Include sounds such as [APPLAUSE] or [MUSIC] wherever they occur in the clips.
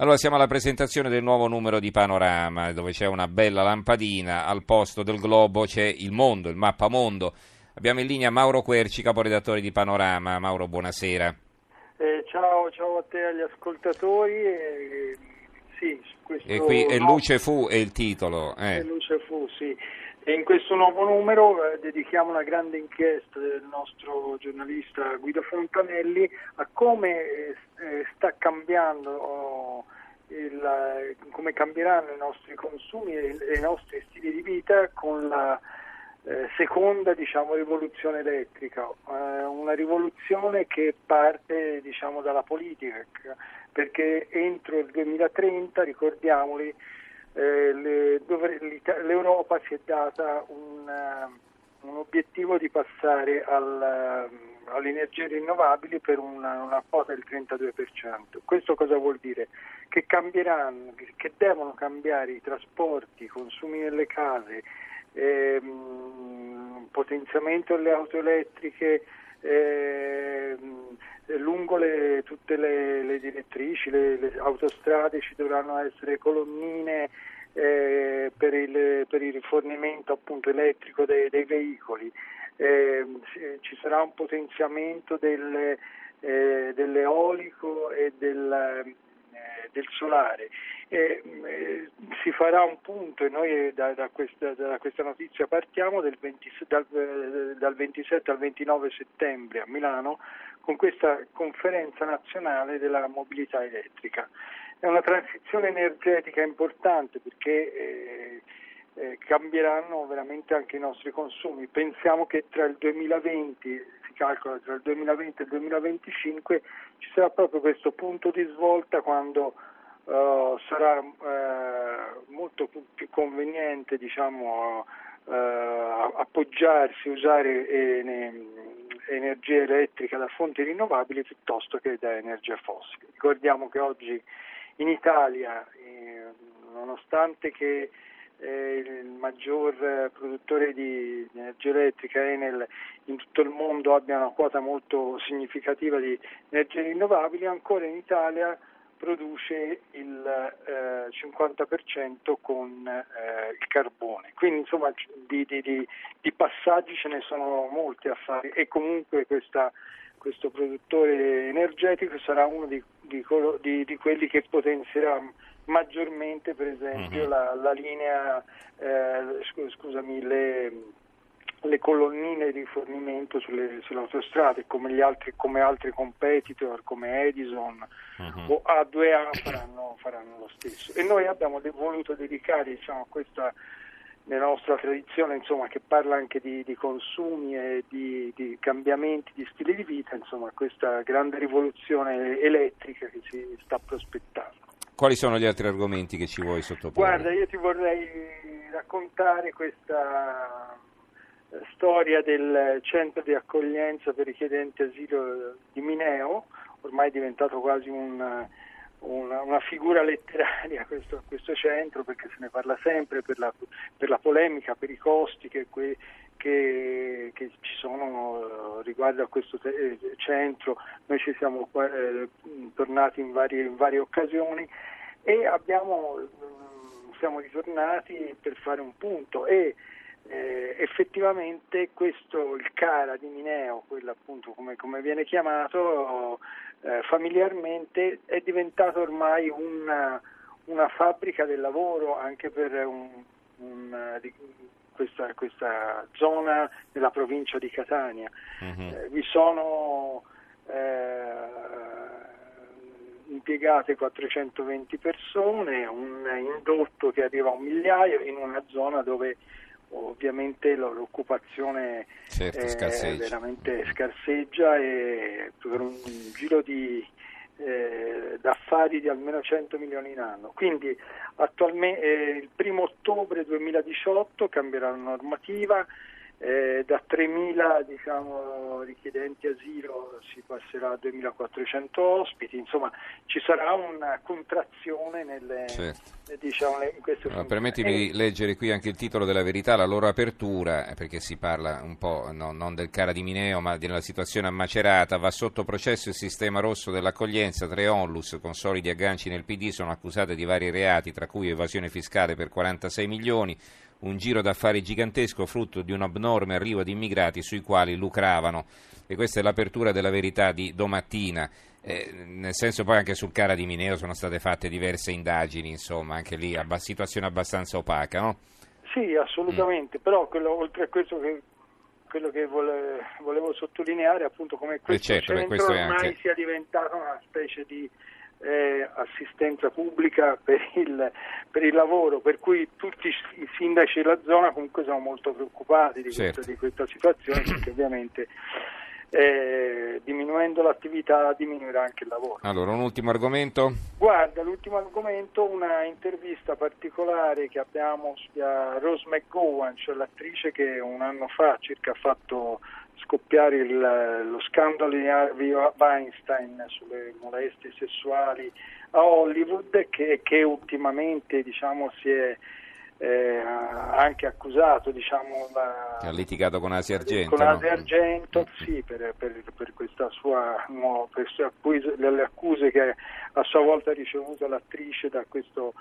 Allora siamo alla presentazione del nuovo numero di Panorama, dove c'è una bella lampadina, al posto del globo c'è il mondo, il mappamondo. Abbiamo in linea Mauro Querci, caporedattore di Panorama. Mauro, buonasera. Eh, ciao, ciao a te e agli ascoltatori. Eh, sì, e qui e Luce fu è il titolo. Eh. E Luce fu, sì. E in questo nuovo numero eh, dedichiamo una grande inchiesta del nostro giornalista Guido Fontanelli a come eh, eh sta cambiando oh, il, eh, come cambieranno i nostri consumi e, e i nostri stili di vita con la eh, seconda diciamo, rivoluzione elettrica, eh, una rivoluzione che parte diciamo, dalla politica, perché entro il 2030, ricordiamoli, eh, le, l'Europa si è data un, uh, un obiettivo di passare al, uh, alle energie rinnovabili per una, una, quota del 32%. Questo cosa vuol dire? Che cambieranno, che devono cambiare i trasporti, i consumi nelle case, ehm, potenziamento delle auto elettriche, ehm, lungo le, tutte le, le direttrici, le, le, autostrade ci dovranno essere colonnine eh, per, il, per, il, rifornimento appunto, elettrico dei, dei veicoli, eh, ci sarà un potenziamento del, eh, dell'eolico e del, del solare. Eh, si farà un punto e noi da, da, questa, da questa, notizia partiamo 20, dal, dal 27 al 29 settembre a Milano con questa conferenza nazionale della mobilità elettrica. È una transizione energetica importante perché eh, eh, cambieranno veramente anche i nostri consumi. Pensiamo che tra il 2020, si calcola tra il 2020 e il 2025, ci sarà proprio questo punto di svolta quando uh, sarà uh, molto più conveniente diciamo, uh, appoggiarsi, usare energia elettrica da fonti rinnovabili piuttosto che da energia fossile. Ricordiamo che oggi in Italia, eh, nonostante che il maggior produttore di energia elettrica Enel in tutto il mondo abbia una quota molto significativa di energie rinnovabili, ancora in Italia produce il eh, 50% con eh, il carbone. Quindi insomma di, di, di, di, passaggi ce ne sono molti a fare e comunque questa, questo produttore energetico sarà uno di, quelli che potenzierà maggiormente per esempio mm-hmm. la, la, linea, eh, scusami, le le colonnine di rifornimento sulle, sulle autostrade come, altri, come, altri, competitor come Edison uh-huh. o A2A faranno, faranno, lo stesso e noi abbiamo de- voluto dedicare diciamo, questa nella nostra tradizione insomma, che parla anche di, di consumi e di, di, cambiamenti di stile di vita insomma, questa grande rivoluzione elettrica che si sta prospettando quali sono gli altri argomenti che ci vuoi sottoporre? Guarda, io ti vorrei raccontare questa storia del centro di accoglienza per richiedenti asilo di Mineo, ormai diventato quasi un, una, una, figura letteraria [LAUGHS] questo, questo, centro perché se ne parla sempre per la, per la polemica, per i costi che, que, che, che, ci sono riguardo a questo te- centro. Noi ci siamo eh, tornati in varie, in varie, occasioni e abbiamo, siamo ritornati per fare un punto e eh, effettivamente questo, il CARA di Mineo, quello appunto come, come viene chiamato eh, familiarmente, è diventato ormai una, una, fabbrica del lavoro anche per un, un, di, questa, questa, zona della provincia di Catania. Uh-huh. Eh, vi sono eh, impiegate 420 persone, un indotto che arriva a un migliaio in una zona dove ovviamente l'occupazione certo, eh, scarseggia. veramente scarseggia e per un giro di eh, d'affari di almeno 100 milioni in anno. Quindi attualmente eh, il primo ottobre 2018 cambierà la normativa eh, da 3.000 diciamo, richiedenti asilo si passerà a 2.400 ospiti, insomma ci sarà una contrazione nelle, certo. diciamo, in queste allora, Permettimi di leggere qui anche il titolo della verità, la loro apertura, eh, perché si parla un po' no, non del cara di Mineo ma della situazione a Macerata, va sotto processo il sistema rosso dell'accoglienza, tre onlus con solidi agganci nel PD sono accusate di vari reati, tra cui evasione fiscale per 46 milioni, un giro d'affari gigantesco frutto di un abnorme arrivo di immigrati sui quali lucravano. E questa è l'apertura della verità di domattina. Eh, nel senso poi anche sul Cara di Mineo sono state fatte diverse indagini, insomma, anche lì abba- situazione abbastanza opaca, no? Sì, assolutamente, mm. però quello, oltre a questo che, quello che vole, volevo sottolineare appunto come questo eh certo, centro beh, ormai anche... sia diventato una specie di eh, assistenza pubblica per il, per il, lavoro, per cui tutti i sindaci della zona comunque sono molto preoccupati di, certo. questa, di questa, situazione perché ovviamente eh, diminuendo l'attività diminuirà anche il lavoro. Allora, un ultimo argomento? Guarda, l'ultimo argomento, una intervista particolare che abbiamo a Rose McGowan, cioè l'attrice che un anno fa circa ha fatto scoppiare il, lo scandalo di Harvey Weinstein sulle molestie sessuali a Hollywood che, che ultimamente diciamo, si è eh, anche accusato diciamo, la, ha litigato con Asia Argento con Asia Argento no? sì, per, per, per, questa sua no, per accuse, le accuse che a sua volta ha ricevuto l'attrice da questo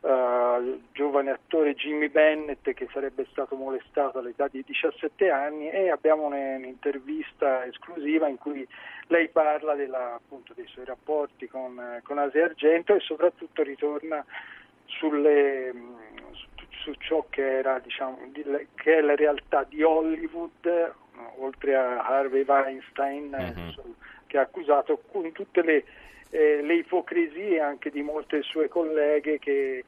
uh, giovane attore Jimmy Bennett che sarebbe stato molestato all'età di 17 anni e abbiamo un'intervista esclusiva in cui lei parla della, appunto, dei suoi rapporti con, con Asia Argento e soprattutto ritorna sulle, su, ciò che, era, diciamo, di, che, è la realtà di Hollywood, oltre a Harvey Weinstein, mm-hmm. che ha accusato con tutte le, eh, le ipocrisie anche di molte sue colleghe che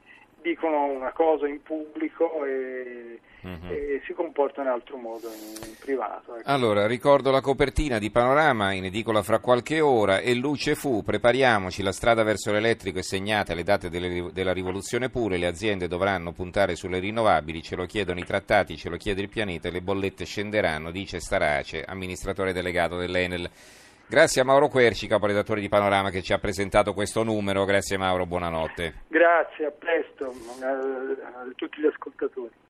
dicono una cosa in pubblico e, uh-huh. e si comportano in altro modo in, in privato. Ecco. Allora, ricordo la copertina di Panorama in edicola fra qualche ora e luce fu, prepariamoci, la strada verso l'elettrico è segnata alle date delle, della rivoluzione pure, le aziende dovranno puntare sulle rinnovabili, ce lo chiedono i trattati, ce lo chiede il pianeta le bollette scenderanno, dice Starace, amministratore delegato dell'Enel. Grazie a Mauro Querci, caporedattore di Panorama, che ci ha presentato questo numero. Grazie Mauro, buonanotte. Grazie, a presto a tutti gli ascoltatori.